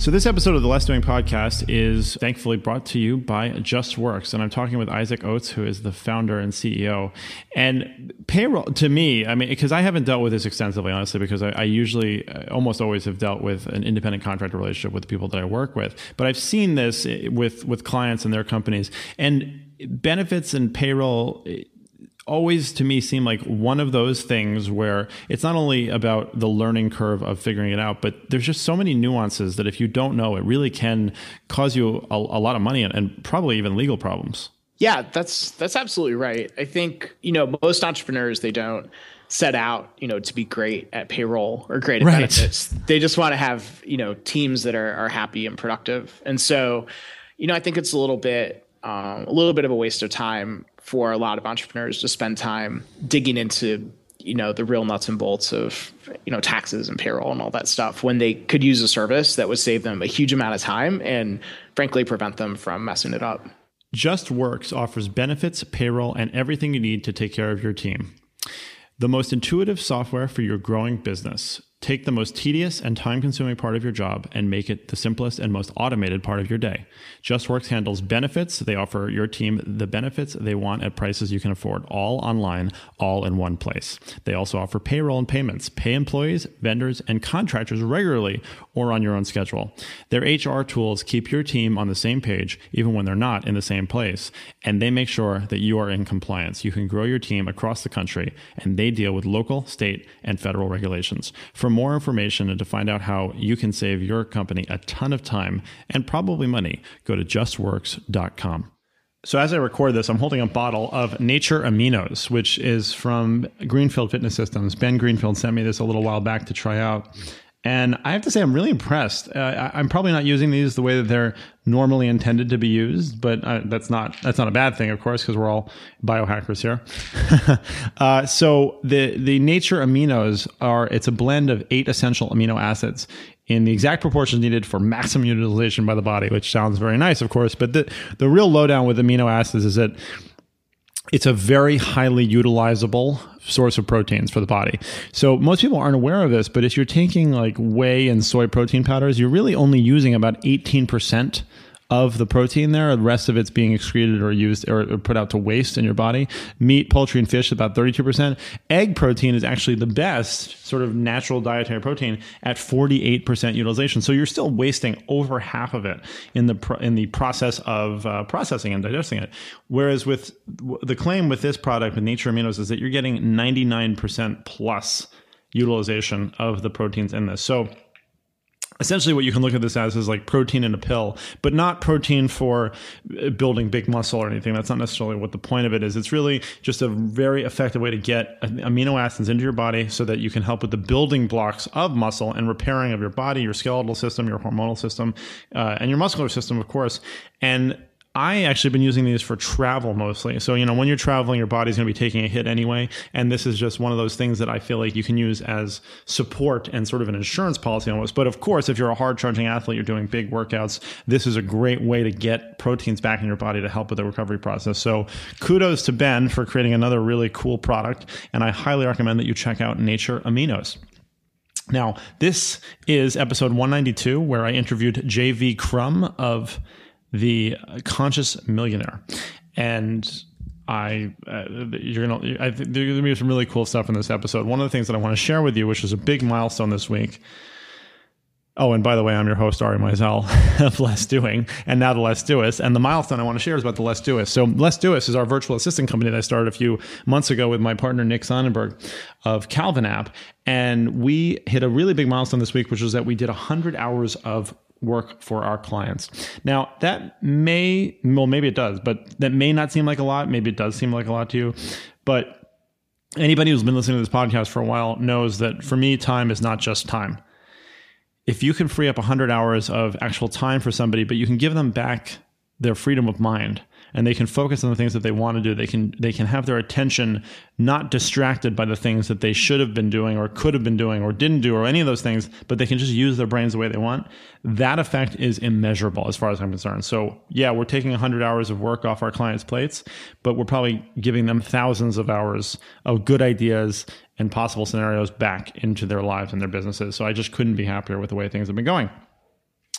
So, this episode of the Less Doing podcast is thankfully brought to you by JustWorks. And I'm talking with Isaac Oates, who is the founder and CEO. And payroll, to me, I mean, because I haven't dealt with this extensively, honestly, because I, I usually uh, almost always have dealt with an independent contractor relationship with the people that I work with. But I've seen this with, with clients and their companies. And benefits and payroll always to me seem like one of those things where it's not only about the learning curve of figuring it out, but there's just so many nuances that if you don't know, it really can cause you a, a lot of money and, and probably even legal problems. Yeah, that's that's absolutely right. I think you know most entrepreneurs they don't set out you know to be great at payroll or great at Right. benefits. They just want to have you know teams that are are happy and productive. And so, you know, I think it's a little bit um, a little bit of a waste of time for a lot of entrepreneurs to spend time digging into you know the real nuts and bolts of you know taxes and payroll and all that stuff when they could use a service that would save them a huge amount of time and frankly prevent them from messing it up. JustWorks offers benefits, payroll, and everything you need to take care of your team. The most intuitive software for your growing business. Take the most tedious and time consuming part of your job and make it the simplest and most automated part of your day. JustWorks handles benefits. They offer your team the benefits they want at prices you can afford, all online, all in one place. They also offer payroll and payments. Pay employees, vendors, and contractors regularly or on your own schedule. Their HR tools keep your team on the same page, even when they're not in the same place, and they make sure that you are in compliance. You can grow your team across the country, and they deal with local, state, and federal regulations. For more information and to find out how you can save your company a ton of time and probably money, go to justworks.com. So as I record this, I'm holding a bottle of Nature Aminos, which is from Greenfield Fitness Systems. Ben Greenfield sent me this a little while back to try out. And I have to say, I'm really impressed. Uh, I'm probably not using these the way that they're normally intended to be used, but uh, that's not that's not a bad thing, of course, because we're all biohackers here. uh, so the the Nature Aminos are it's a blend of eight essential amino acids in the exact proportions needed for maximum utilization by the body, which sounds very nice, of course. But the the real lowdown with amino acids is that it's a very highly utilizable source of proteins for the body. So most people aren't aware of this, but if you're taking like whey and soy protein powders, you're really only using about 18% of the protein there. The rest of it's being excreted or used or put out to waste in your body. Meat, poultry, and fish about 32%. Egg protein is actually the best sort of natural dietary protein at 48% utilization. So you're still wasting over half of it in the pro- in the process of uh, processing and digesting it. Whereas with the claim with this product with Nature Aminos is that you're getting 99% plus utilization of the proteins in this. So essentially what you can look at this as is like protein in a pill but not protein for uh, building big muscle or anything. That's not necessarily what the point of it is. It's really just a very effective way to get amino acids into your body so that you can help with the building blocks of muscle and repairing of your body your skeletal system your hormonal system uh, and your muscular system of course. And I actually been using these for travel mostly. So, you know, when you're traveling, your body's going to be taking a hit anyway. And this is just one of those things that I feel like you can use as support and sort of an insurance policy almost. But of course, if you're a hard charging athlete, you're doing big workouts, this is a great way to get proteins back in your body to help with the recovery process. So, kudos to Ben for creating another really cool product. And I highly recommend that you check out Nature Aminos. Now, this is episode 192, where I interviewed JV Crum of the Conscious Millionaire. And I, uh, you're gonna, I think there's gonna be some really cool stuff in this episode. One of the things that I want to share with you, which is a big milestone this week. Oh, and by the way, I'm your host, Ari Meisel of Less Doing, and now the Less Doist. And the milestone I want to share is about the Less Doist. So, Less Doist is our virtual assistant company that I started a few months ago with my partner, Nick Sonnenberg of Calvin App. And we hit a really big milestone this week, which was that we did 100 hours of work for our clients. Now, that may, well, maybe it does, but that may not seem like a lot. Maybe it does seem like a lot to you. But anybody who's been listening to this podcast for a while knows that for me, time is not just time if you can free up 100 hours of actual time for somebody, but you can give them back their freedom of mind and they can focus on the things that they want to do. They can they can have their attention not distracted by the things that they should have been doing or could have been doing or didn't do or any of those things, but they can just use their brains the way they want. That effect is immeasurable as far as I'm concerned. So, yeah, we're taking 100 hours of work off our clients' plates, but we're probably giving them thousands of hours of good ideas and possible scenarios back into their lives and their businesses. So, I just couldn't be happier with the way things have been going.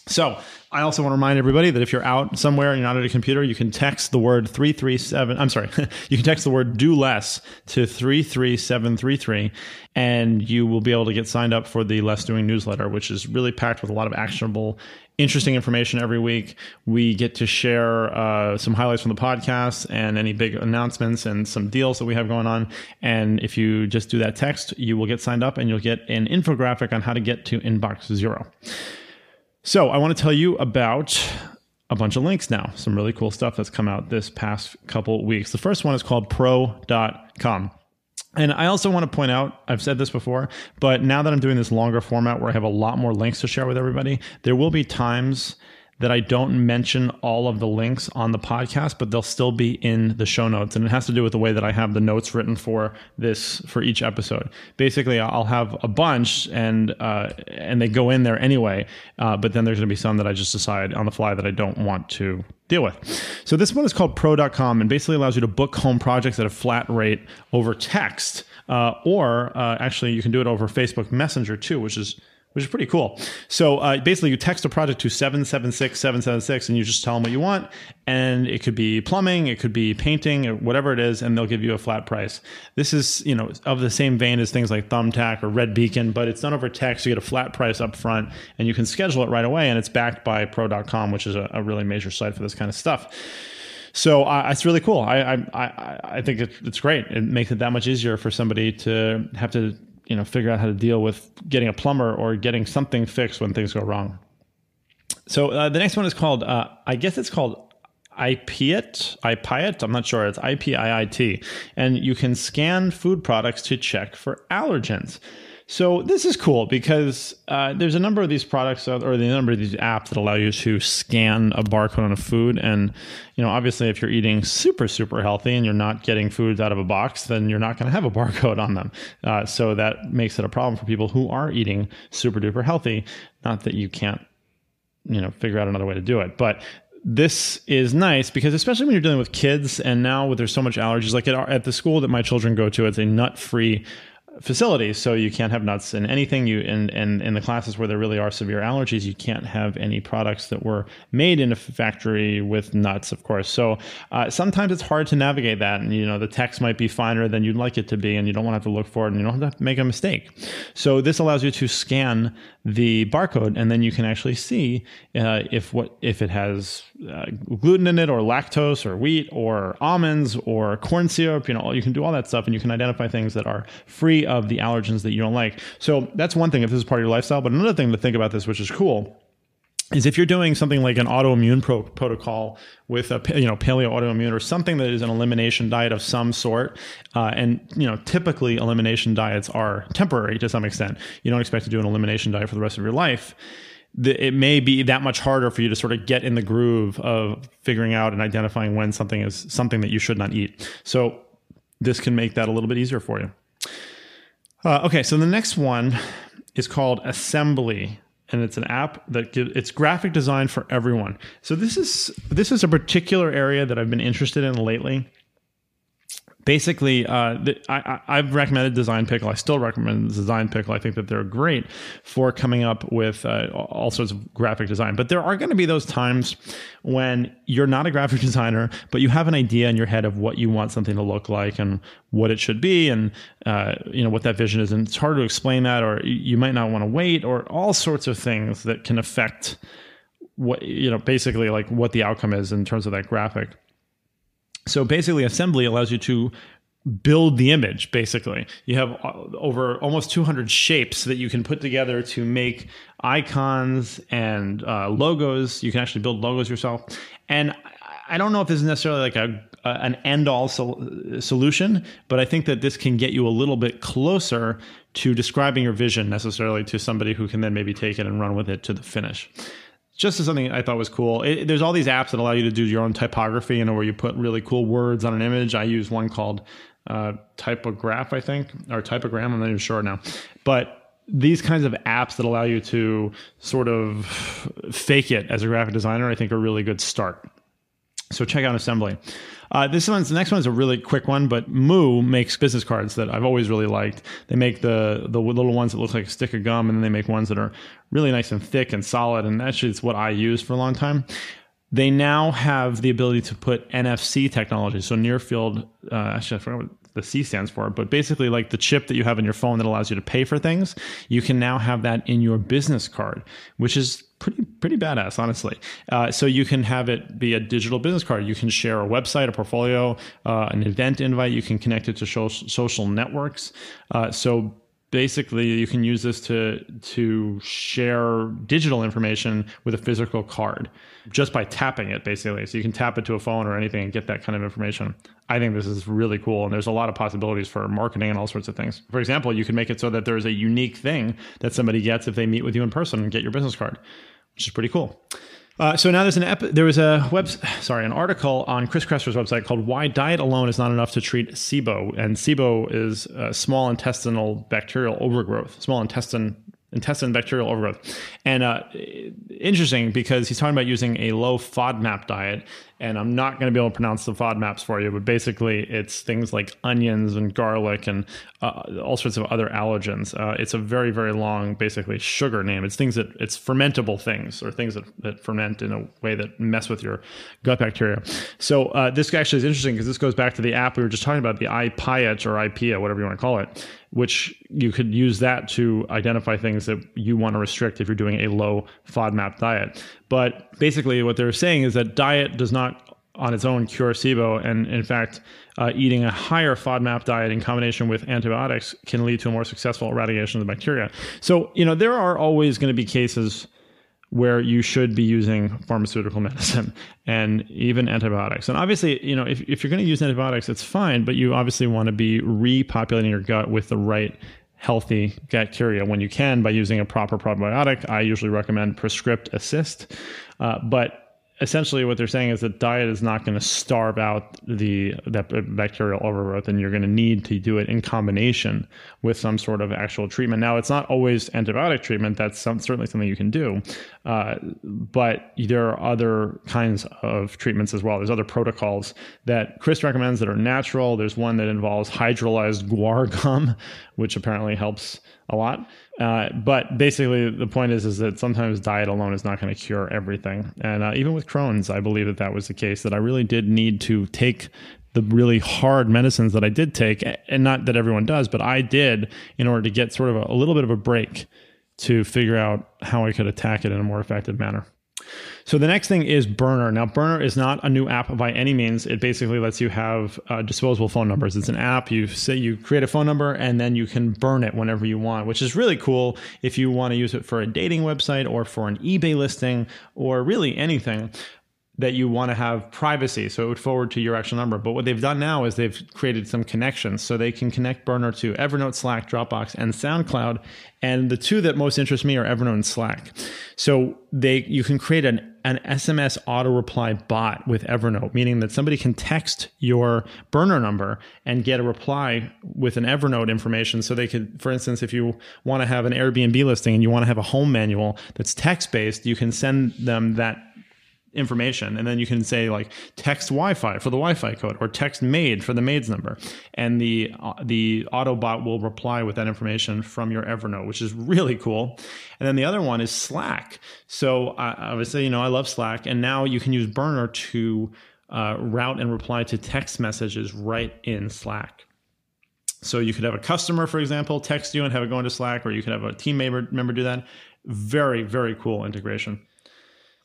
So, I also want to remind everybody that if you're out somewhere and you're not at a computer, you can text the word 337. I'm sorry, you can text the word do less to 33733, and you will be able to get signed up for the Less Doing newsletter, which is really packed with a lot of actionable, interesting information every week. We get to share uh, some highlights from the podcast and any big announcements and some deals that we have going on. And if you just do that text, you will get signed up and you'll get an infographic on how to get to inbox zero. So I want to tell you about a bunch of links now, some really cool stuff that's come out this past couple weeks. The first one is called pro.com. And I also want to point out, I've said this before, but now that I'm doing this longer format where I have a lot more links to share with everybody, there will be times that I don't mention all of the links on the podcast, but they'll still be in the show notes. And it has to do with the way that I have the notes written for this for each episode. Basically, I'll have a bunch and uh, and they go in there anyway. Uh, but then there's going to be some that I just decide on the fly that I don't want to deal with. So this one is called pro.com and basically allows you to book home projects at a flat rate over text. Uh, or uh, actually, you can do it over Facebook Messenger too, which is which is pretty cool. So uh, basically, you text a project to 776 776 and you just tell them what you want. And it could be plumbing, it could be painting, whatever it is, and they'll give you a flat price. This is, you know, of the same vein as things like Thumbtack or Red Beacon, but it's done over text. You get a flat price up front and you can schedule it right away. And it's backed by pro.com, which is a, a really major site for this kind of stuff. So uh, it's really cool. I I, I, I think it's great. It makes it that much easier for somebody to have to you know figure out how to deal with getting a plumber or getting something fixed when things go wrong. So uh, the next one is called uh, I guess it's called IPIT, IPIT, I'm not sure, it's IPIIT. And you can scan food products to check for allergens. So this is cool because uh, there's a number of these products or the number of these apps that allow you to scan a barcode on a food. And you know, obviously, if you're eating super super healthy and you're not getting foods out of a box, then you're not going to have a barcode on them. Uh, so that makes it a problem for people who are eating super duper healthy. Not that you can't, you know, figure out another way to do it, but this is nice because especially when you're dealing with kids and now with there's so much allergies like at, at the school that my children go to it's a nut free facilities so you can't have nuts in anything. You and in, in the classes where there really are severe allergies you can't have any products that were made in a factory with nuts of course. So uh, sometimes it's hard to navigate that and you know the text might be finer than you'd like it to be and you don't want to have to look for it and you don't have to make a mistake. So this allows you to scan the barcode and then you can actually see uh, if what if it has uh, gluten in it or lactose or wheat or almonds or corn syrup you know you can do all that stuff and you can identify things that are free of the allergens that you don't like. So that's one thing if this is part of your lifestyle but another thing to think about this which is cool is if you're doing something like an autoimmune pro- protocol with a you know paleo autoimmune or something that is an elimination diet of some sort, uh, and you know typically elimination diets are temporary to some extent. You don't expect to do an elimination diet for the rest of your life. The, it may be that much harder for you to sort of get in the groove of figuring out and identifying when something is something that you should not eat. So this can make that a little bit easier for you. Uh, okay, so the next one is called Assembly and it's an app that gives it's graphic design for everyone. So this is this is a particular area that I've been interested in lately basically, uh, I, have recommended Design Pickle. I still recommend Design Pickle. I think that they're great for coming up with uh, all sorts of graphic design. But there are going to be those times when you're not a graphic designer, but you have an idea in your head of what you want something to look like and what it should be, and uh, you know what that vision is. And it's hard to explain that, or you might not want to wait, or all sorts of things that can affect what you know basically like what the outcome is in terms of that graphic so basically, assembly allows you to build the image basically. You have uh, over almost 200 shapes that you can put together to make icons and uh, logos. You can actually build logos yourself. And I don't know if this is necessarily like a, an end all sol- solution, but I think that this can get you a little bit closer to describing your vision necessarily to somebody who can then maybe take it and run with it to the finish just as something I thought was cool. It, there's all these apps that allow you to do your own typography, you know, where you put really cool words on an image. I use one called uh, Typograph, I think, or Typogram. I'm not even sure now, but these kinds of apps that allow you to sort of fake it as a graphic designer, I think, are a really good start. So check out Assembly. Uh, this one's the next one is a really quick one, but Moo makes business cards that I've always really liked. They make the the little ones that look like a stick of gum, and then they make ones that are really nice and thick and solid. And actually, it's what I used for a long time. They now have the ability to put NFC technology, so near field. Uh, actually, I forgot what the C stands for, but basically like the chip that you have in your phone that allows you to pay for things, you can now have that in your business card, which is pretty pretty badass, honestly. Uh, so you can have it be a digital business card. You can share a website, a portfolio, uh, an event invite. You can connect it to social social networks. Uh, so basically you can use this to to share digital information with a physical card just by tapping it basically. So you can tap it to a phone or anything and get that kind of information. I think this is really cool and there's a lot of possibilities for marketing and all sorts of things. For example you can make it so that there's a unique thing that somebody gets if they meet with you in person and get your business card which is pretty cool uh, so now there's an ep- there was a web sorry an article on Chris Kresser's website called "Why Diet Alone Is Not Enough to Treat SIBO," and SIBO is small intestinal bacterial overgrowth, small intestine intestine bacterial overgrowth. And uh, interesting because he's talking about using a low FODMAP diet. And I'm not going to be able to pronounce the FODMAPs for you, but basically it's things like onions and garlic and uh, all sorts of other allergens. Uh, it's a very, very long, basically sugar name. It's things that it's fermentable things or things that, that ferment in a way that mess with your gut bacteria. So uh, this actually is interesting because this goes back to the app we were just talking about, the iPiet or IPA, whatever you want to call it which you could use that to identify things that you want to restrict if you're doing a low FODMAP diet. But basically, what they're saying is that diet does not on its own cure SIBO. And in fact, uh, eating a higher FODMAP diet in combination with antibiotics can lead to a more successful eradication of the bacteria. So, you know, there are always going to be cases where you should be using pharmaceutical medicine and even antibiotics. And obviously, you know, if, if you're going to use antibiotics, it's fine, but you obviously want to be repopulating your gut with the right healthy gut bacteria when you can by using a proper probiotic. I usually recommend Prescript Assist. Uh, but essentially what they're saying is that diet is not going to starve out the that bacterial overgrowth and you're going to need to do it in combination with some sort of actual treatment. Now it's not always antibiotic treatment that's some, certainly something you can do uh, but there are other kinds of treatments as well. There's other protocols that chris recommends that are natural. There's one that involves hydrolyzed guar gum which apparently helps a lot uh, but basically, the point is is that sometimes diet alone is not going to cure everything. And uh, even with Crohn's, I believe that that was the case. That I really did need to take the really hard medicines that I did take, and not that everyone does, but I did in order to get sort of a, a little bit of a break to figure out how I could attack it in a more effective manner. So the next thing is Burner. Now, Burner is not a new app by any means. It basically lets you have uh, disposable phone numbers. It's an app. You say you create a phone number and then you can burn it whenever you want, which is really cool if you want to use it for a dating website or for an eBay listing or really anything that you want to have privacy. So it would forward to your actual number. But what they've done now is they've created some connections. So they can connect Burner to Evernote, Slack, Dropbox, and SoundCloud. And the two that most interest me are Evernote and Slack. So they you can create an an SMS auto reply bot with Evernote, meaning that somebody can text your burner number and get a reply with an Evernote information. So they could, for instance, if you want to have an Airbnb listing and you want to have a home manual that's text based, you can send them that information. And then you can say like text wi-fi for the wi-fi code or text maid for the maid's number. And the uh, the autobot will reply with that information from your evernote which is really cool. And then the other one is slack. So I uh, obviously you know i love slack. And now you can use burner to uh, route and reply to text messages right in slack. So you could have a customer for example text you and have it go into slack or you could have a team member, member do that. Very very cool integration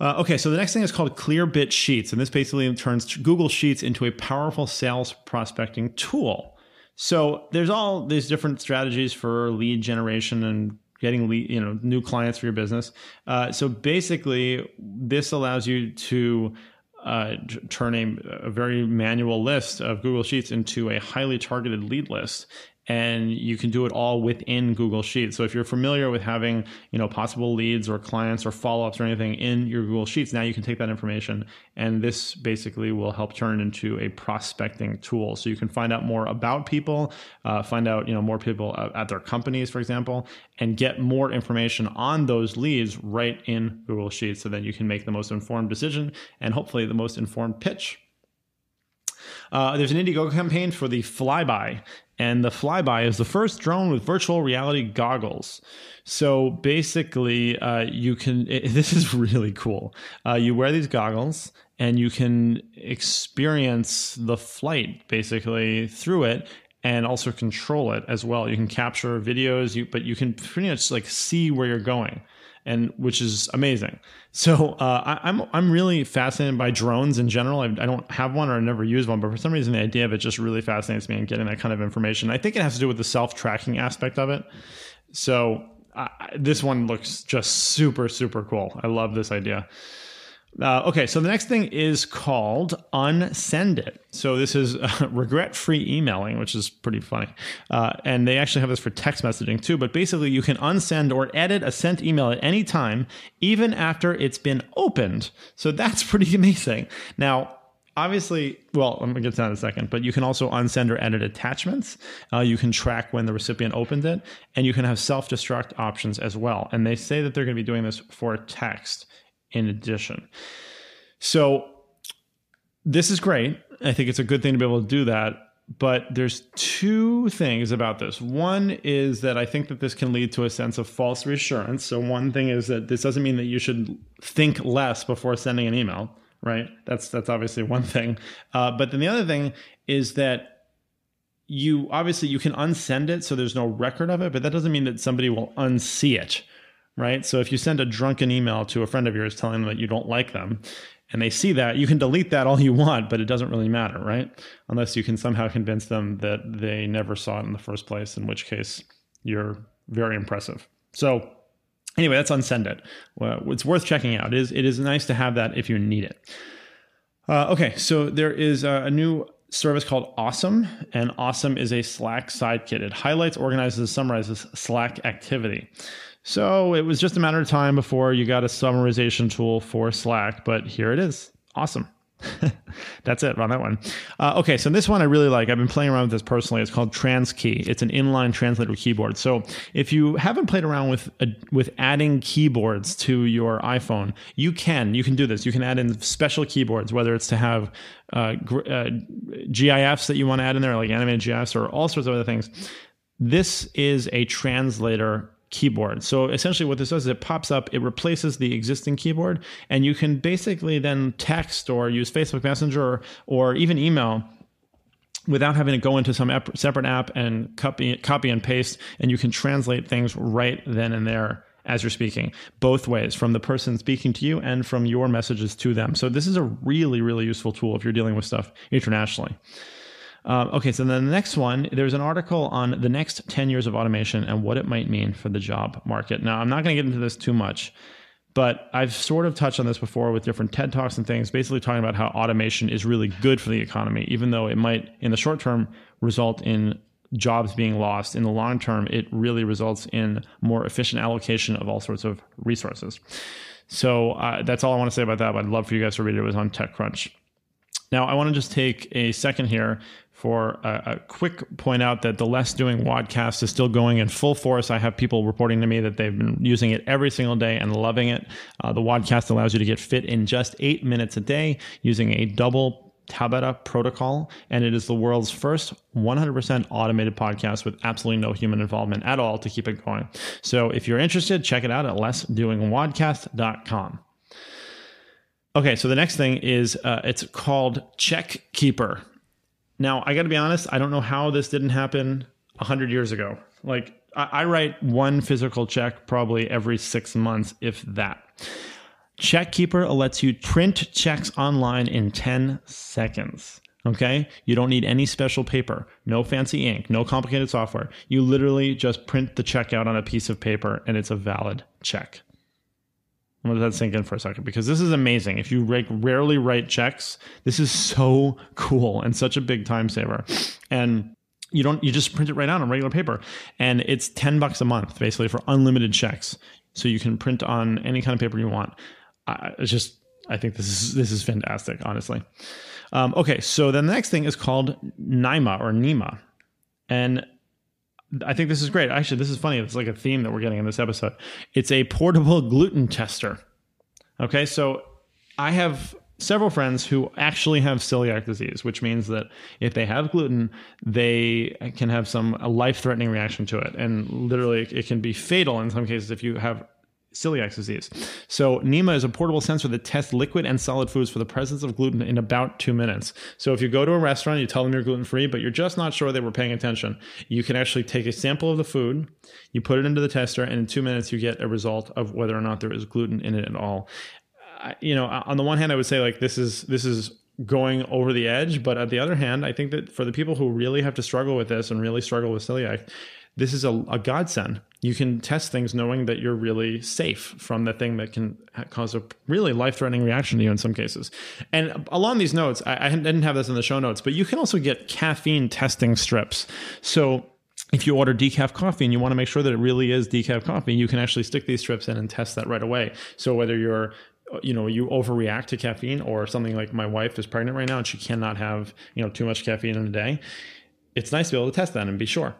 uh, okay, so the next thing is called Clearbit Sheets, and this basically turns Google Sheets into a powerful sales prospecting tool. So there's all these different strategies for lead generation and getting lead, you know, new clients for your business. Uh, so basically, this allows you to uh, turning a very manual list of Google Sheets into a highly targeted lead list and you can do it all within Google Sheets. So if you're familiar with having, you know, possible leads or clients or follow-ups or anything in your Google Sheets, now you can take that information and this basically will help turn into a prospecting tool. So you can find out more about people, uh, find out, you know, more people at their companies, for example, and get more information on those leads right in Google Sheets so then you can make the most informed decision and hopefully the most informed pitch. Uh, there's an Indiegogo campaign for the Flyby, and the Flyby is the first drone with virtual reality goggles. So basically, uh, you can. It, this is really cool. Uh, you wear these goggles, and you can experience the flight basically through it, and also control it as well. You can capture videos, you, but you can pretty much like see where you're going and which is amazing. So uh, I, am I'm, I'm really fascinated by drones in general. I, I, don't have one or I never use one, but for some reason the idea of it just really fascinates me and getting that kind of information. I think it has to do with the self tracking aspect of it. So uh, this one looks just super super cool. I love this idea. Uh, okay, so the next thing is called unsend it. So this is uh, regret-free emailing, which is pretty funny, uh, and they actually have this for text messaging too. But basically, you can unsend or edit a sent email at any time, even after it's been opened. So that's pretty amazing. Now, obviously, well, I'm gonna get to that in a second, but you can also unsend or edit attachments. Uh, you can track when the recipient opened it, and you can have self destruct options as well. And they say that they're gonna be doing this for text in addition. So this is great. I think it's a good thing to be able to do that. But there's two things about this. One is that I think that this can lead to a sense of false reassurance. So one thing is that this doesn't mean that you should think less before sending an email, right? That's that's obviously one thing. Uh, but then the other thing is that you obviously you can unsend it, so there's no record of it, but that doesn't mean that somebody will unsee it right? So if you send a drunken email to a friend of yours telling them that you don't like them, and they see that, you can delete that all you want, but it doesn't really matter, right? Unless you can somehow convince them that they never saw it in the first place, in which case you're very impressive. So anyway, that's unsend it. Well, it's worth checking out. It is, it is nice to have that if you need it. Uh, okay, so there is a, a new service called Awesome, and Awesome is a Slack sidekit. It highlights, organizes, summarizes Slack activity. So it was just a matter of time before you got a summarization tool for Slack, but here it is. Awesome. That's it on that one. Uh, okay, so this one I really like. I've been playing around with this personally. It's called TransKey. It's an inline translator keyboard. So if you haven't played around with uh, with adding keyboards to your iPhone, you can. You can do this. You can add in special keyboards, whether it's to have uh, uh GIFs that you want to add in there, like animated GIFs, or all sorts of other things. This is a translator keyboard. So essentially what this does is it pops up, it replaces the existing keyboard, and you can basically then text or use Facebook Messenger or, or even email without having to go into some ep- separate app and copy, copy and paste, and you can translate things right then and there as you're speaking, both ways, from the person speaking to you and from your messages to them. So this is a really, really useful tool if you're dealing with stuff internationally. Um, okay, so then the next one, there's an article on the next 10 years of automation and what it might mean for the job market. Now, I'm not going to get into this too much, but I've sort of touched on this before with different TED Talks and things, basically talking about how automation is really good for the economy, even though it might, in the short term, result in jobs being lost. In the long term, it really results in more efficient allocation of all sorts of resources. So uh, that's all I want to say about that. But I'd love for you guys to read it. It was on TechCrunch. Now, I want to just take a second here for a, a, quick point out that the Less Doing WODcast is still going in full force. I have people reporting to me that they've been using it every single day and loving it. Uh, the WODcast allows you to get fit in just eight minutes a day using a double Tabata protocol, and it is the world's first 100% automated podcast with absolutely no human involvement at all to keep it going. So if you're interested, check it out at lessdoingwodcast.com. Okay, so the next thing is uh, it's called Check Keeper. Now, I got to be honest, I don't know how this didn't happen 100 years ago. Like, I, I write one physical check probably every six months, if that. CheckKeeper lets you print checks online in 10 seconds. Okay? You don't need any special paper, no fancy ink, no complicated software. You literally just print the check out on a piece of paper and it's a valid check. I'm gonna let that sink in for a second because this is amazing. If you like rarely write checks, this is so cool and such a big time saver. And you don't you just print it right out on regular paper, and it's ten bucks a month basically for unlimited checks. So you can print on any kind of paper you want. I, it's just I think this is this is fantastic, honestly. Um, okay, so then the next thing is called NIMA or NEMA, and I think this is great. Actually, this is funny. It's like a theme that we're getting in this episode. It's a portable gluten tester. Okay, so I have several friends who actually have celiac disease, which means that if they have gluten, they can have some life threatening reaction to it. And literally, it can be fatal in some cases if you have celiac disease. So NEMA is a portable sensor that tests liquid and solid foods for the presence of gluten in about two minutes. So if you go to a restaurant, you tell them you're gluten free, but you're just not sure they were paying attention, you can actually take a sample of the food, you put it into the tester, and in two minutes you get a result of whether or not there is gluten in it at all. You know, on the one hand, I would say like this is this is going over the edge, but on the other hand, I think that for the people who really have to struggle with this and really struggle with celiac, this is a, a godsend. You can test things knowing that you're really safe from the thing that can cause a really life threatening reaction to you in some cases. And along these notes, I, I didn't have this in the show notes, but you can also get caffeine testing strips. So if you order decaf coffee and you want to make sure that it really is decaf coffee, you can actually stick these strips in and test that right away. So whether you're you know you overreact to caffeine or something like my wife is pregnant right now and she cannot have you know too much caffeine in a day it's nice to be able to test that and be sure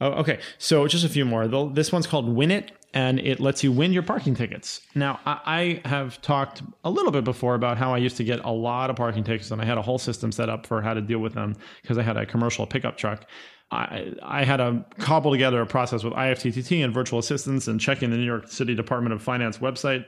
Oh, okay. So just a few more. This one's called Win It, and it lets you win your parking tickets. Now, I have talked a little bit before about how I used to get a lot of parking tickets, and I had a whole system set up for how to deal with them because I had a commercial pickup truck. I, I had to cobble together a process with IFTTT and virtual assistants and checking the New York City Department of Finance website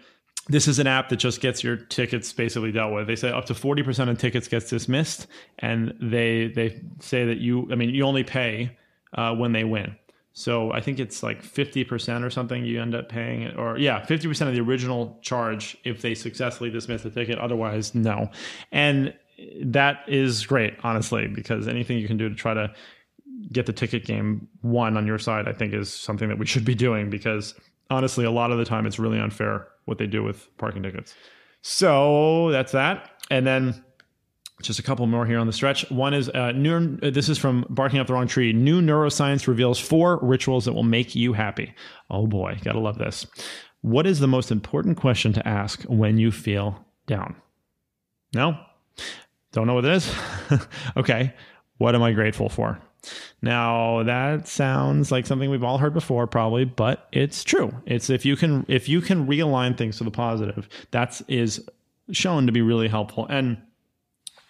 this is an app that just gets your tickets basically dealt with. They say up to 40% of tickets gets dismissed and they they say that you I mean you only pay uh, when they win. So I think it's like 50% or something you end up paying, or yeah, 50% of the original charge if they successfully dismiss the ticket. Otherwise, no. And that is great, honestly, because anything you can do to try to get the ticket game won on your side, I think is something that we should be doing because honestly, a lot of the time it's really unfair what they do with parking tickets. So that's that. And then just a couple more here on the stretch. One is uh, new, uh, this is from Barking Up the Wrong Tree. New neuroscience reveals four rituals that will make you happy. Oh boy, gotta love this. What is the most important question to ask when you feel down? No? Don't know what it is? okay. What am I grateful for? Now that sounds like something we've all heard before, probably, but it's true. It's if you can if you can realign things to the positive, that is is shown to be really helpful. And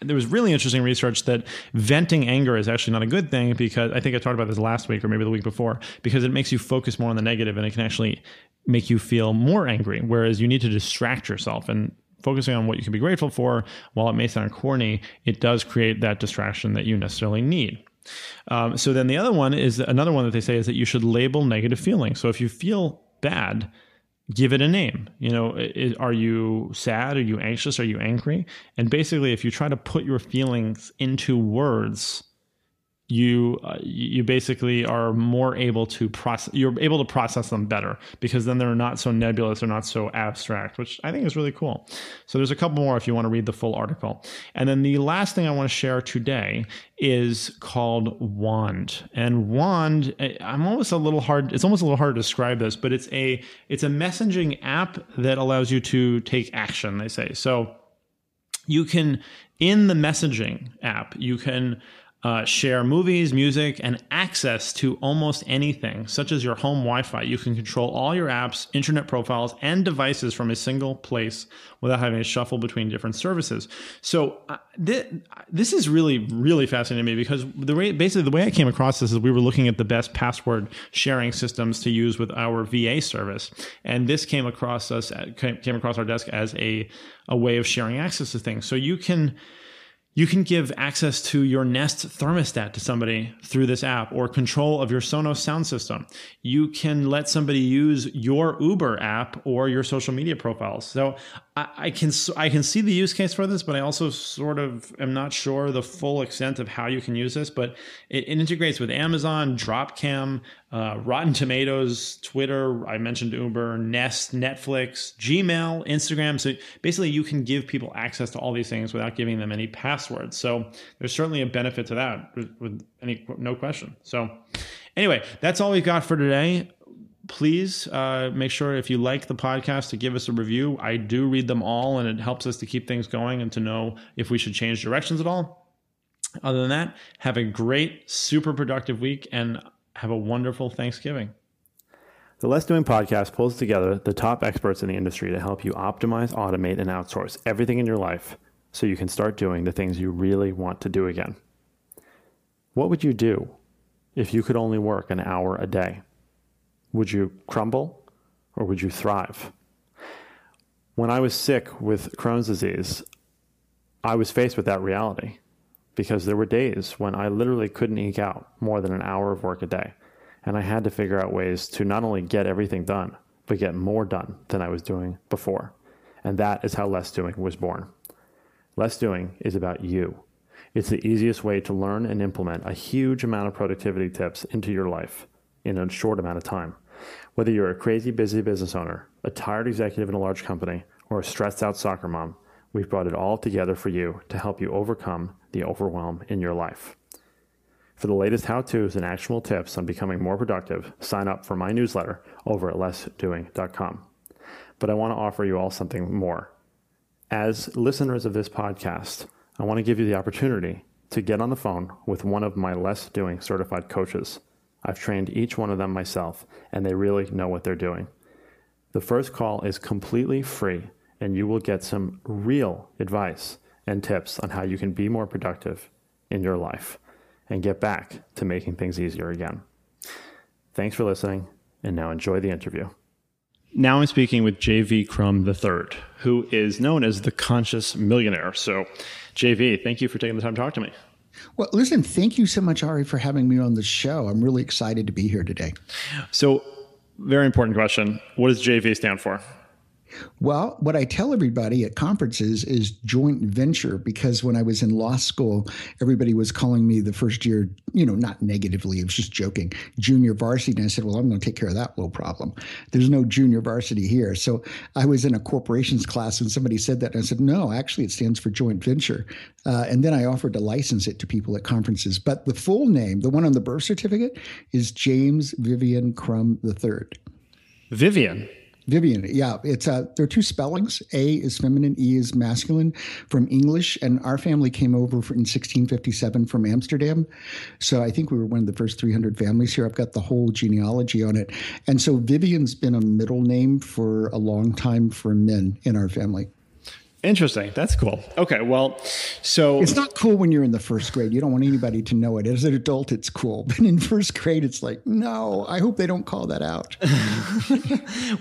there was really interesting research that venting anger is actually not a good thing because I think I talked about this last week or maybe the week before because it makes you focus more on the negative and it can actually make you feel more angry. Whereas you need to distract yourself and focusing on what you can be grateful for, while it may sound corny, it does create that distraction that you necessarily need. Um, so then the other one is another one that they say is that you should label negative feelings. So if you feel bad, give it a name. You know, are you sad? Are you anxious? Are you angry? And basically, if you try to put your feelings into words, you uh, you basically are more able to process you're able to process them better because then they're not so nebulous they're not so abstract which i think is really cool. So there's a couple more if you want to read the full article. And then the last thing i want to share today is called wand. And wand eh, i'm almost a little hard it's almost a little hard to describe this but it's a it's a messaging app that allows you to take action they say. So you can in the messaging app you can uh, share movies, music, and access to almost anything, such as your home Wi Fi. You can control all your apps, internet profiles, and devices from a single place without having to shuffle between different services. So, uh, th- this is really, really fascinating to me because the way, basically, the way I came across this is we were looking at the best password sharing systems to use with our VA service. And this came across us, came across our desk as a, a way of sharing access to things. So, you can you can give access to your Nest thermostat to somebody through this app or control of your Sonos sound system. You can let somebody use your Uber app or your social media profiles. So I, can I can see the use case for this, but I also sort of am not sure the full extent of how you can use this. But it, integrates with Amazon, Dropcam, uh, Rotten Tomatoes, Twitter. I mentioned Uber, Nest, Netflix, Gmail, Instagram. So basically, you can give people access to all these things without giving them any passwords. So there's certainly a benefit to that, with any no question. So anyway, that's all we've got for today please uh, make sure if you like the podcast to give us a review. I do read them all, and it helps us to keep things going and to know if we should change directions at all. Other than that, have a great, super productive week and have a wonderful Thanksgiving. The Less Doing podcast pulls together the top experts in the industry to help you optimize, automate, and outsource everything in your life so you can start doing the things you really want to do again. What would you do if you could only work an hour a day? Would you crumble or would you thrive? When I was sick with Crohn's disease, I was faced with that reality because there were days when I literally couldn't eke out more than an hour of work a day. And I had to figure out ways to not only get everything done, but get more done than I was doing before. And that is how Less Doing was born. Less Doing is about you. It's the easiest way to learn and implement a huge amount of productivity tips into your life in a short amount of time. Whether you're a crazy busy business owner, a tired executive in a large company, or a stressed out soccer mom, we've brought it all together for you to help you overcome the overwhelm in your life. For the latest how to's and actionable tips on becoming more productive, sign up for my newsletter over at lessdoing.com. But I want to offer you all something more. As listeners of this podcast, I want to give you the opportunity to get on the phone with one of my Less Doing certified coaches I've trained each one of them myself, and they really know what they're doing. The first call is completely free, and you will get some real advice and tips on how you can be more productive in your life and get back to making things easier again. Thanks for listening, and now enjoy the interview. Now I'm speaking with JV Crum III, who is known as the conscious millionaire. So, JV, thank you for taking the time to talk to me. Well, listen, thank you so much, Ari, for having me on the show. I'm really excited to be here today. So, very important question. What does JV stand for? Well, what I tell everybody at conferences is joint venture because when I was in law school, everybody was calling me the first year, you know, not negatively, it was just joking, junior varsity. And I said, well, I'm going to take care of that little problem. There's no junior varsity here. So I was in a corporations class and somebody said that. And I said, no, actually, it stands for joint venture. Uh, and then I offered to license it to people at conferences. But the full name, the one on the birth certificate, is James Vivien Crum III. Vivien. Vivien, yeah, it's uh, there are two spellings. A is feminine, E is masculine, from English. And our family came over in 1657 from Amsterdam, so I think we were one of the first 300 families here. I've got the whole genealogy on it, and so Vivien's been a middle name for a long time for men in our family. Interesting. That's cool. Okay. Well, so it's not cool when you're in the first grade. You don't want anybody to know it. As an adult, it's cool. But in first grade, it's like, no, I hope they don't call that out.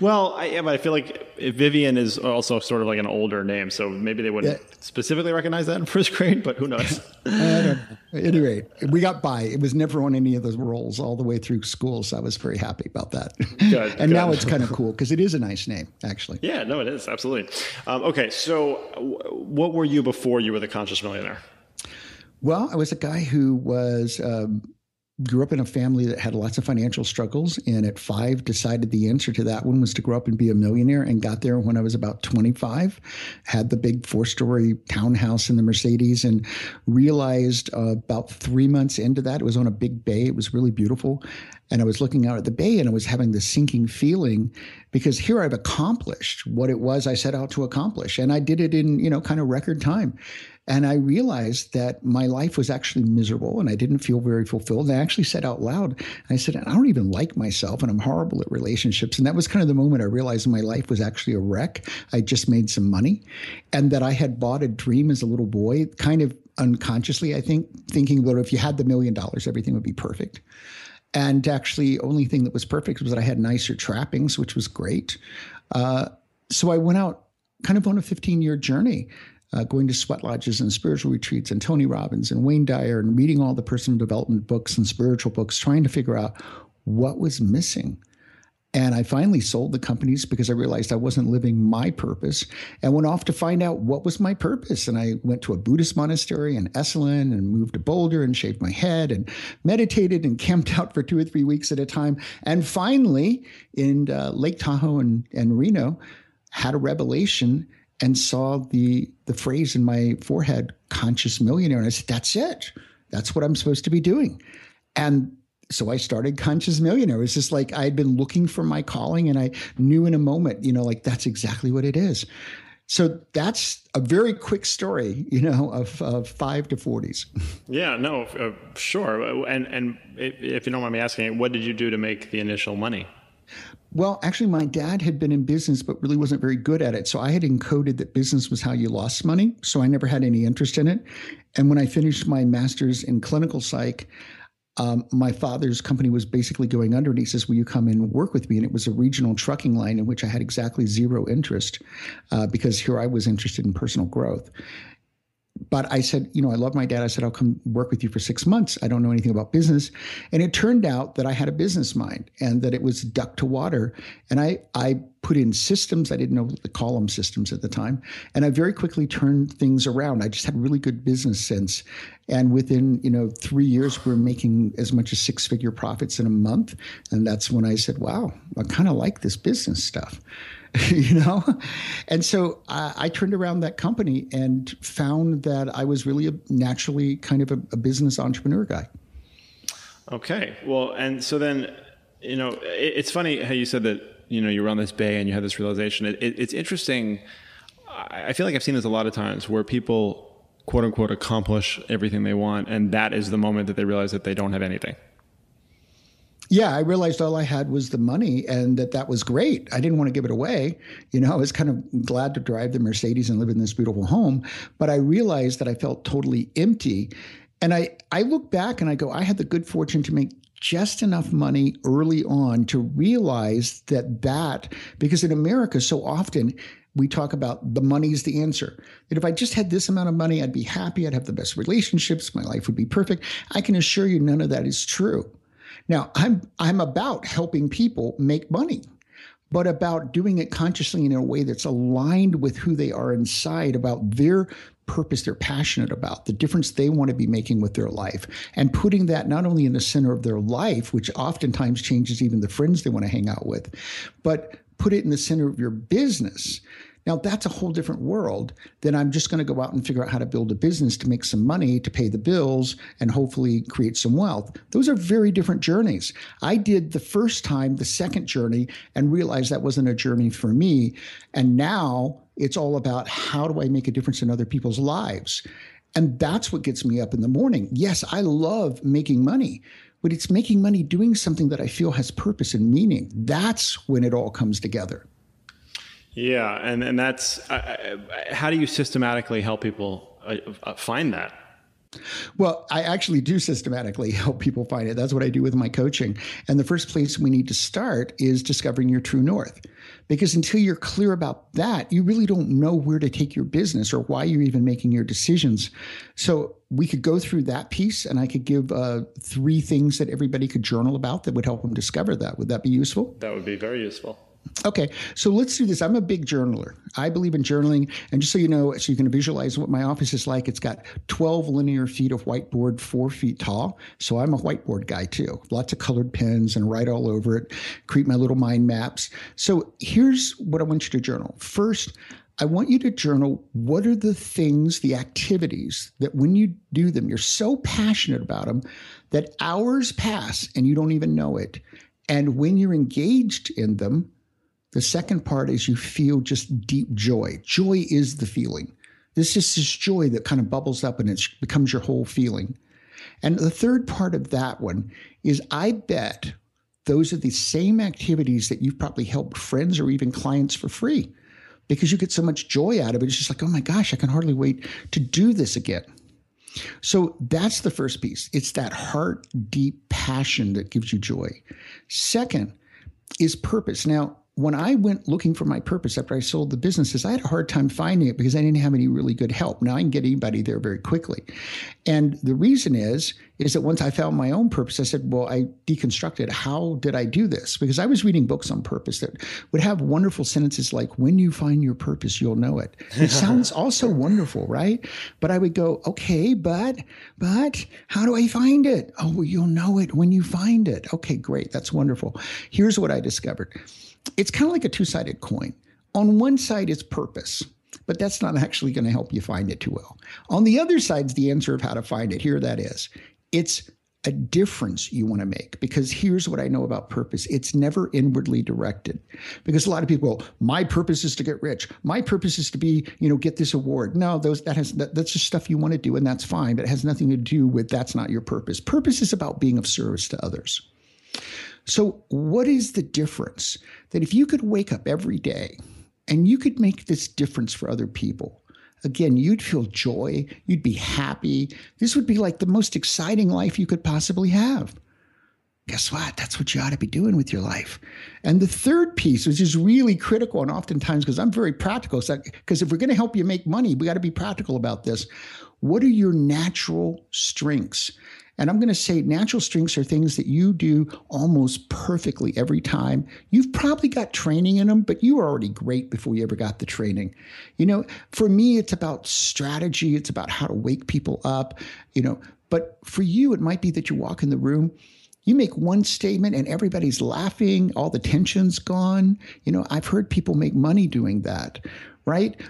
well, I, yeah, but I feel like Vivien is also sort of like an older name. So maybe they wouldn't yeah. specifically recognize that in first grade, but who knows? At any rate, we got by. It was never on any of those rolls all the way through school. So I was very happy about that. Good, and good. now it's kind of cool because it is a nice name, actually. Yeah, no, it is. Absolutely. Um, okay. So, what were you before you were the conscious millionaire? Well, I was a guy who was um, grew up in a family that had lots of financial struggles and at five decided the answer to that one was to grow up and be a millionaire and got there when i was about 25 had the big four story townhouse in the mercedes and realized uh, about three months into that it was on a big bay it was really beautiful and i was looking out at the bay and i was having this sinking feeling because here i've accomplished what it was i set out to accomplish and i did it in you know kind of record time and I realized that my life was actually miserable and I didn't feel very fulfilled. And I actually said out loud, I said, I don't even like myself and I'm horrible at relationships. And that was kind of the moment I realized my life was actually a wreck. I just made some money and that I had bought a dream as a little boy, kind of unconsciously, I think, thinking that if you had the million dollars, everything would be perfect. And actually, only thing that was perfect was that I had nicer trappings, which was great. Uh, so I went out kind of on a 15 year journey uh, going to sweat lodges and spiritual retreats and Tony Robbins and Wayne Dyer and reading all the personal development books and spiritual books, trying to figure out what was missing. And I finally sold the companies because I realized I wasn't living my purpose and went off to find out what was my purpose. And I went to a Buddhist monastery in Esalen and moved to Boulder and shaved my head and meditated and camped out for two or three weeks at a time. And finally, in uh, Lake Tahoe and, and Reno, had a revelation and saw the the phrase in my forehead conscious millionaire and i said that's it that's what i'm supposed to be doing and so I started Conscious Millionaire. It was just like I had been looking for my calling and I knew in a moment, you know, like that's exactly what it is. So that's a very quick story, you know, of, of five to 40s. Yeah, no, uh, sure. And, and if you don't mind me asking, what did you do to make the initial money? Well, actually, my dad had been in business, but really wasn't very good at it. So I had encoded that business was how you lost money. So I never had any interest in it. And when I finished my master's in clinical psych, um, my father's company was basically going under, and he says, "Will you come and work with me?" And it was a regional trucking line in which I had exactly zero interest, uh, because here I was interested in personal growth but I said, you know, I love my dad. I said, I'll come work with you for six months. I don't know anything about business. And it turned out that I had a business mind and that it was duck to water. And I, I put in systems. I didn't know the column systems at the time. And I very quickly turned things around. I just had really good business sense. And within, you know, three years, we we're making as much as six figure profits in a month. And that's when I said, wow, I kind of like this business stuff. you know? And so I, I, turned around that company and found that I was really a, naturally kind of a, a, business entrepreneur guy. Okay. Well, and so then, you know, it, it's funny how you said that, you know, you were on this bay and you had this realization. It, it's interesting. I feel like I've seen this a lot of times where people, quote unquote, accomplish everything they want. And that is the moment that they realize that they don't have anything yeah, I realized all I had was the money and that that was great. I didn't want to give it away. You know, I was kind of glad to drive the Mercedes and live in this beautiful home, but I realized that I felt totally empty. And I, I look back and I go, I had the good fortune to make just enough money early on to realize that that, because in America, so often we talk about the money is the answer. That if I just had this amount of money, I'd be happy, I'd have the best relationships, my life would be perfect. I can assure you none of that is true. Now, I'm I'm about helping people make money, but about doing it consciously in a way that's aligned with who they are inside, about their purpose they're passionate about, the difference they want to be making with their life, and putting that not only in the center of their life, which oftentimes changes even the friends they want to hang out with, but put it in the center of your business now, that's a whole different world than I'm just going to go out and figure out how to build a business to make some money, to pay the bills, and hopefully create some wealth. Those are very different journeys. I did the first time, the second journey, and realized that wasn't a journey for me. And now it's all about how do I make a difference in other people's lives? And that's what gets me up in the morning. Yes, I love making money, but it's making money doing something that I feel has purpose and meaning. That's when it all comes together. Yeah, and and that's uh, how do you systematically help people uh, uh, find that? Well, I actually do systematically help people find it. That's what I do with my coaching. And the first place we need to start is discovering your true north. Because until you're clear about that, you really don't know where to take your business or why you're even making your decisions. So we could go through that piece and I could give uh, three things that everybody could journal about that would help them discover that. Would that be useful? That would be very useful. Okay, so let's do this. I'm a big journaler. I believe in journaling. And just so you know, so you can visualize what my office is like, it's got 12 linear feet of whiteboard, four feet tall. So I'm a whiteboard guy too. Lots of colored pens and write all over it, create my little mind maps. So here's what I want you to journal. First, I want you to journal what are the things, the activities that when you do them, you're so passionate about them that hours pass and you don't even know it. And when you're engaged in them, the second part is you feel just deep joy. Joy is the feeling. This is this joy that kind of bubbles up and it becomes your whole feeling. And the third part of that one is I bet those are the same activities that you've probably helped friends or even clients for free because you get so much joy out of it. It's just like, oh my gosh, I can hardly wait to do this again. So that's the first piece. It's that heart deep passion that gives you joy. Second is purpose. Now, when I went looking for my purpose after I sold the businesses, I had a hard time finding it because I didn't have any really good help. Now I can get anybody there very quickly. And the reason is, is that once I found my own purpose, I said, well, I deconstructed how did I do this? Because I was reading books on purpose that would have wonderful sentences like, when you find your purpose, you'll know it. It sounds also wonderful, right? But I would go, okay, but, but how do I find it? Oh, well, you'll know it when you find it. Okay, great. That's wonderful. Here's what I discovered it's kind of like a two sided coin. On one side, it's purpose, but that's not actually going to help you find it too well. On the other side is the answer of how to find it. Here that is. It's a difference you want to make because here's what I know about purpose. It's never inwardly directed. Because a lot of people, my purpose is to get rich. My purpose is to be, you know, get this award. No, those that has that, that's just stuff you want to do and that's fine, but it has nothing to do with that's not your purpose. Purpose is about being of service to others. So, what is the difference? That if you could wake up every day and you could make this difference for other people, again, you'd feel joy, you'd be happy. This would be like the most exciting life you could possibly have. Guess what? That's what you ought to be doing with your life. And the third piece, which is really critical, and oftentimes because I'm very practical, because if we're going to help you make money, we got to be practical about this. What are your natural strengths? And I'm going to say natural strengths are things that you do almost perfectly every time. You've probably got training in them, but you were already great before you ever got the training. You know, for me, it's about strategy, it's about how to wake people up, you know. But for you, it might be that you walk in the room you make one statement and everybody's laughing, all the tension's gone. You know, I've heard people make money doing that, right?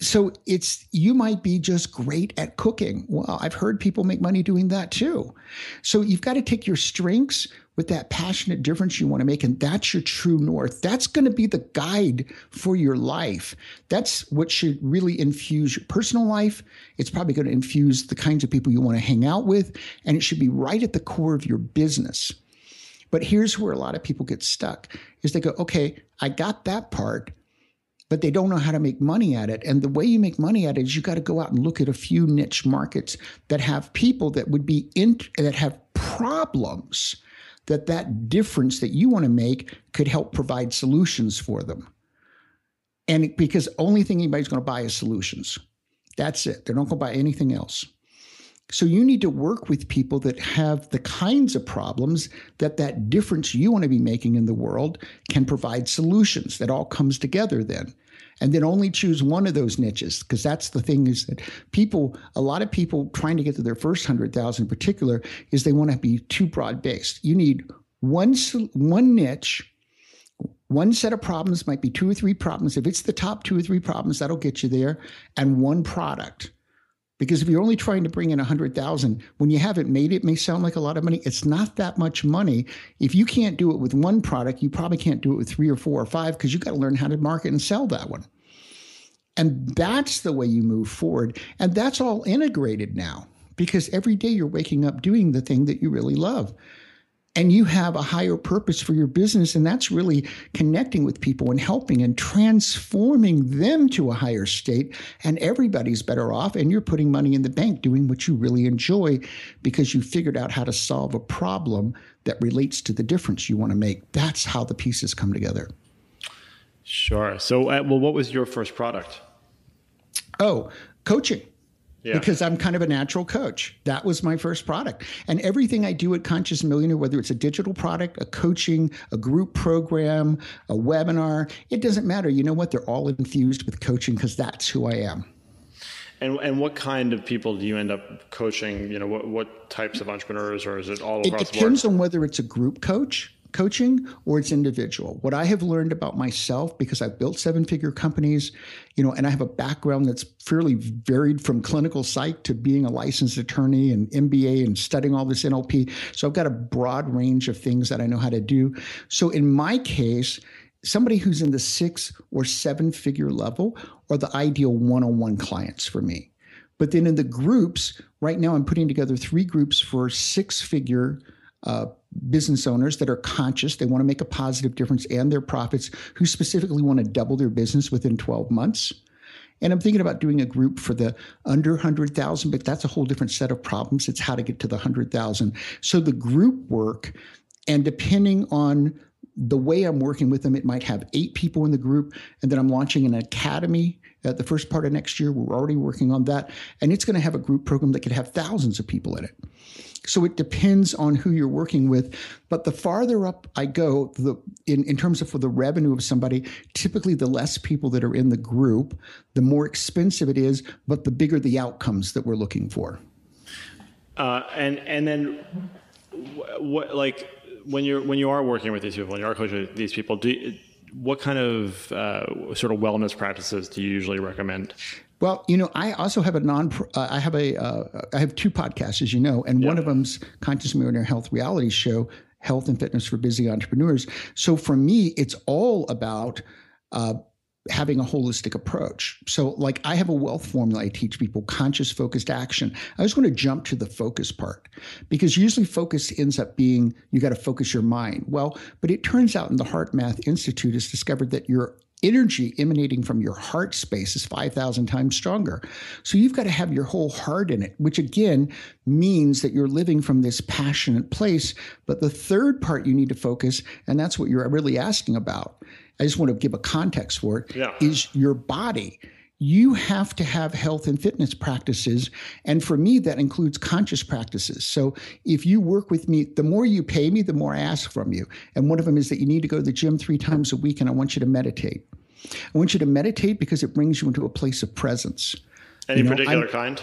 So it's you might be just great at cooking. Well, I've heard people make money doing that too. So you've got to take your strengths with that passionate difference you want to make, and that's your true north. That's going to be the guide for your life. That's what should really infuse your personal life. It's probably going to infuse the kinds of people you want to hang out with, and it should be right at the core of your business. But here's where a lot of people get stuck is they go, okay, I got that part but they don't know how to make money at it. And the way you make money at it is you got to go out and look at a few niche markets that have people that would be in that have problems that that difference that you want to make could help provide solutions for them. And because only thing anybody's going to buy is solutions. That's it. They're not going to buy anything else. So you need to work with people that have the kinds of problems that that difference you want to be making in the world can provide solutions. That all comes together then. And then only choose one of those niches because that's the thing is that people, a lot of people trying to get to their first 100,000 in particular is they want to be too broad based. You need one one niche one set of problems might be two or three problems. If it's the top two or three problems, that'll get you there, and one product. Because if you're only trying to bring in 100,000, when you haven't made it, it may sound like a lot of money. It's not that much money. If you can't do it with one product, you probably can't do it with three or four or five because you got to learn how to market and sell that one. And that's the way you move forward. And that's all integrated now because every day you're waking up doing the thing that you really love and you have a higher purpose for your business and that's really connecting with people and helping and transforming them to a higher state and everybody's better off and you're putting money in the bank doing what you really enjoy because you figured out how to solve a problem that relates to the difference you want to make. That's how the pieces come together. Sure. So uh, well what was your first product? Oh coaching yeah. because I'm kind of a natural coach. That was my first product. And everything I do at Conscious Millionaire, whether it's a digital product, a coaching, a group program, a webinar, it doesn't matter. You know what? They're all infused with coaching because that's who I am. And, and what kind of people do you end up coaching? You know, what, what types of entrepreneurs, or is it all across It depends on whether it's a group coach coaching or it's individual. What I have learned about myself because I've built seven figure companies, you know, and I have a background that's fairly varied from clinical psych to being a licensed attorney and MBA and studying all this NLP. So I've got a broad range of things that I know how to do. So in my case, somebody who's in the six or seven figure level are the ideal one on one clients for me. But then in the groups, right now I'm putting together three groups for six figure uh, business owners that are conscious, they want to make a positive difference and their profits, who specifically want to double their business within 12 months. And I'm thinking about doing a group for the under 100,000, but that's a whole different set of problems. It's how to get to the 100,000. So the group work, and depending on the way I'm working with them, it might have eight people in the group, and then I'm launching an academy at the first part of next year. We're already working on that, and it's going to have a group program that could have thousands of people in it. So it depends on who you're working with. But the farther up I go, the in, in terms of for the revenue of somebody, typically the less people that are in the group, the more expensive it is, but the bigger the outcomes that we're looking for. Uh, and and then what, like when you're when you are working with these people, when you are coaching these people, do what kind of uh, sort of wellness practices do you usually recommend? Well, you know, I also have a non. Uh, I have a. Uh, I have two podcasts, as you know, and yeah. one of them's Conscious Millionaire Health Reality Show, Health and Fitness for Busy Entrepreneurs. So for me, it's all about uh, having a holistic approach. So, like, I have a wealth formula I teach people conscious focused action. I just want to jump to the focus part because usually focus ends up being you got to focus your mind. Well, but it turns out in the HeartMath Institute has discovered that your energy emanating from your heart space is 5,000 times stronger. So you've got to have your whole heart in it, which again means that you're living from this passionate place. But the third part you need to focus, and that's what you're really asking about, I just want to give a context for it. Yeah. Is your body. You have to have health and fitness practices. And for me, that includes conscious practices. So if you work with me, the more you pay me, the more I ask from you. And one of them is that you need to go to the gym three times a week and I want you to meditate. I want you to meditate because it brings you into a place of presence. Any you know, particular I'm, kind?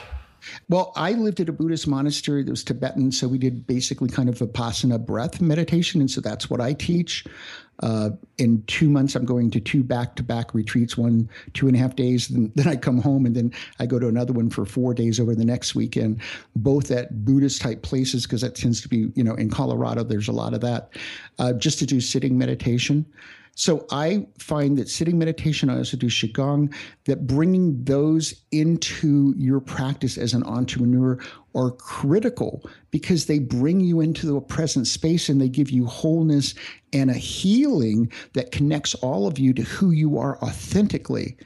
Well, I lived at a Buddhist monastery that was Tibetan, so we did basically kind of vipassana breath meditation, and so that's what I teach. Uh, in two months, I'm going to two back to back retreats, one two and a half days. Then, then I come home and then I go to another one for four days over the next weekend, both at Buddhist type places, because that tends to be, you know, in Colorado, there's a lot of that, uh, just to do sitting meditation. So I find that sitting meditation, I also do Qigong, that bringing those into your practice as an entrepreneur are critical because they bring you into the present space and they give you wholeness and a healing that connects all of you to who you are authentically.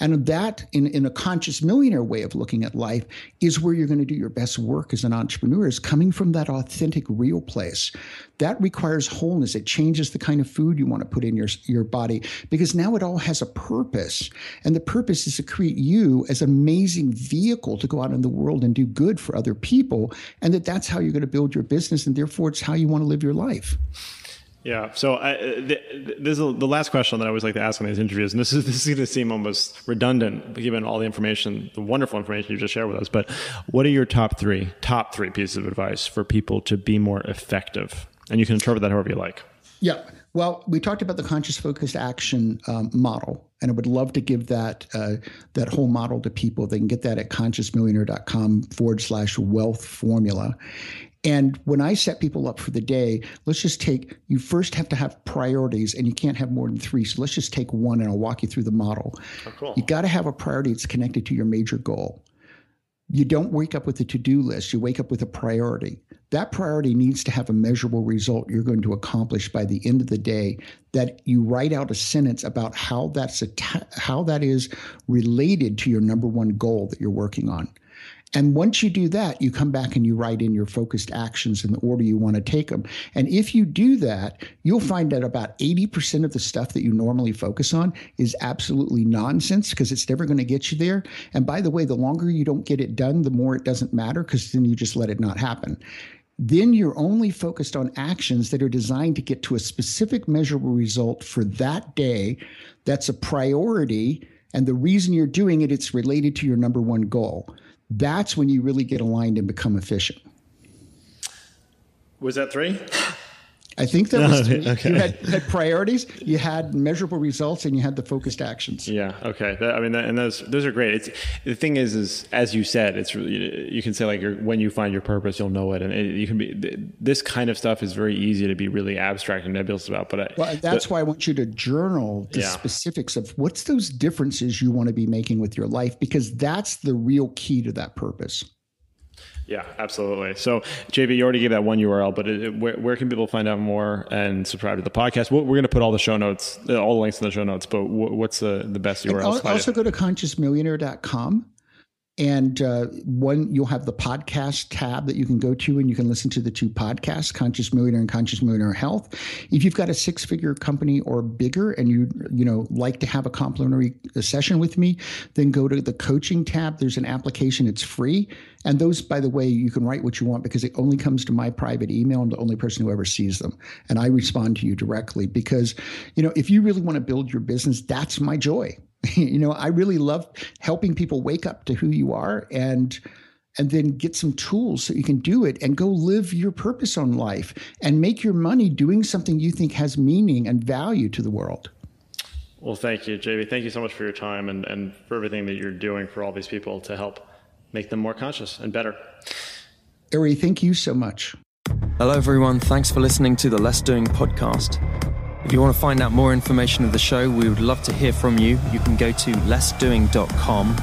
And that, in, in a conscious millionaire way of looking at life, is where you're going to do your best work as an entrepreneur, is coming from that authentic, real place. That requires wholeness. It changes the kind of food you want to put in your, your body because now it all has a purpose. And the purpose is to create you as an amazing vehicle to go out in the world and do good for other people. And that that's how you're going to build your business. And therefore, it's how you want to live your life. Yeah. So I, th- this is the last question that I always like to ask on these interviews, and this is this is going to seem almost redundant given all the information, the wonderful information you just shared with us. But what are your top three top three pieces of advice for people to be more effective? And you can interpret that however you like. Yeah. Well, we talked about the conscious focused action um, model, and I would love to give that uh, that whole model to people. They can get that at consciousmillionaire.com forward slash wealth formula. And when I set people up for the day, let's just take, you first have to have priorities and you can't have more than three. So let's just take one and I'll walk you through the model. Oh, cool. You got to have a priority that's connected to your major goal. You don't wake up with a to do list, you wake up with a priority. That priority needs to have a measurable result you're going to accomplish by the end of the day. That you write out a sentence about how that's a how that is related to your number one goal that you're working on. And once you do that, you come back and you write in your focused actions in the order you want to take them. And if you do that, you'll find that about 80% of the stuff that you normally focus on is absolutely nonsense because it's never going to get you there. And by the way, the longer you don't get it done, the more it doesn't matter because then you just let it not happen. Then you're only focused on actions that are designed to get to a specific measurable result for that day that's a priority. And the reason you're doing it, it's related to your number one goal that's when you really get aligned and become efficient. Was that three? I think that was okay. You had, had, priorities, you had measurable results, and you had the focused actions. Yeah. Okay. That, I mean, that, and those those are great. It's the thing is, is as you said, it's really you can say like when you find your purpose, you'll know it, and it, you can be this kind of stuff is very easy to be really abstract and nebulous about. But I, well, that's why I want you to journal the yeah. specifics of what's those differences you want to be making with your life, because that's the real key to that purpose. Yeah, absolutely. So, JV, you already gave that one URL, but it, where, where, can people find out more and subscribe to the podcast? We're going to put all the show notes, uh, all the links in the show notes, but what's the, the best URL? Also, also go to consciousmillionaire.com And uh, one, you'll have the podcast tab that you can go to and you can listen to the two podcasts, Conscious Millionaire and Conscious Millionaire Health. If you've got a six figure company or bigger and you, you know, like to have a complimentary session with me, then go to the coaching tab. There's an application, it's free. And those, by the way, you can write what you want because it only comes to my private email. I'm the only person who ever sees them. And I respond to you directly because, you know, if you really want to build your business, that's my joy. you know, I really love helping people wake up to who you are and and then get some tools so you can do it and go live your purpose on life and make your money doing something you think has meaning and value to the world. Well, thank you, JV. Thank you so much for your time and, and for everything that you're doing for all these people to help make them more conscious and better. Ari, thank you so much. Hello, everyone. Thanks for listening to the Less Doing podcast. If you want to find out more information of the show, we would love to hear from you. You can go to lessdoing.com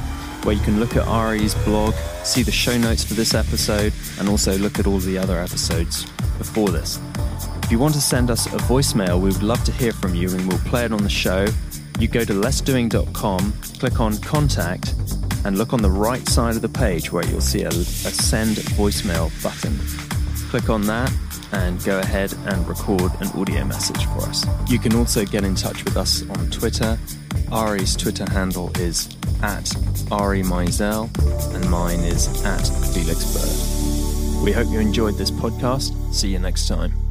where you can look at Ari's blog, see the show notes for this episode, and also look at all the other episodes before this. If you want to send us a voicemail, we would love to hear from you and we'll play it on the show. You go to lessdoing.com, click on contact, and look on the right side of the page where you'll see a, a send voicemail button. Click on that and go ahead and record an audio message for us. You can also get in touch with us on Twitter. Ari's Twitter handle is at Ari Meisel, and mine is at Felix Bird. We hope you enjoyed this podcast. See you next time.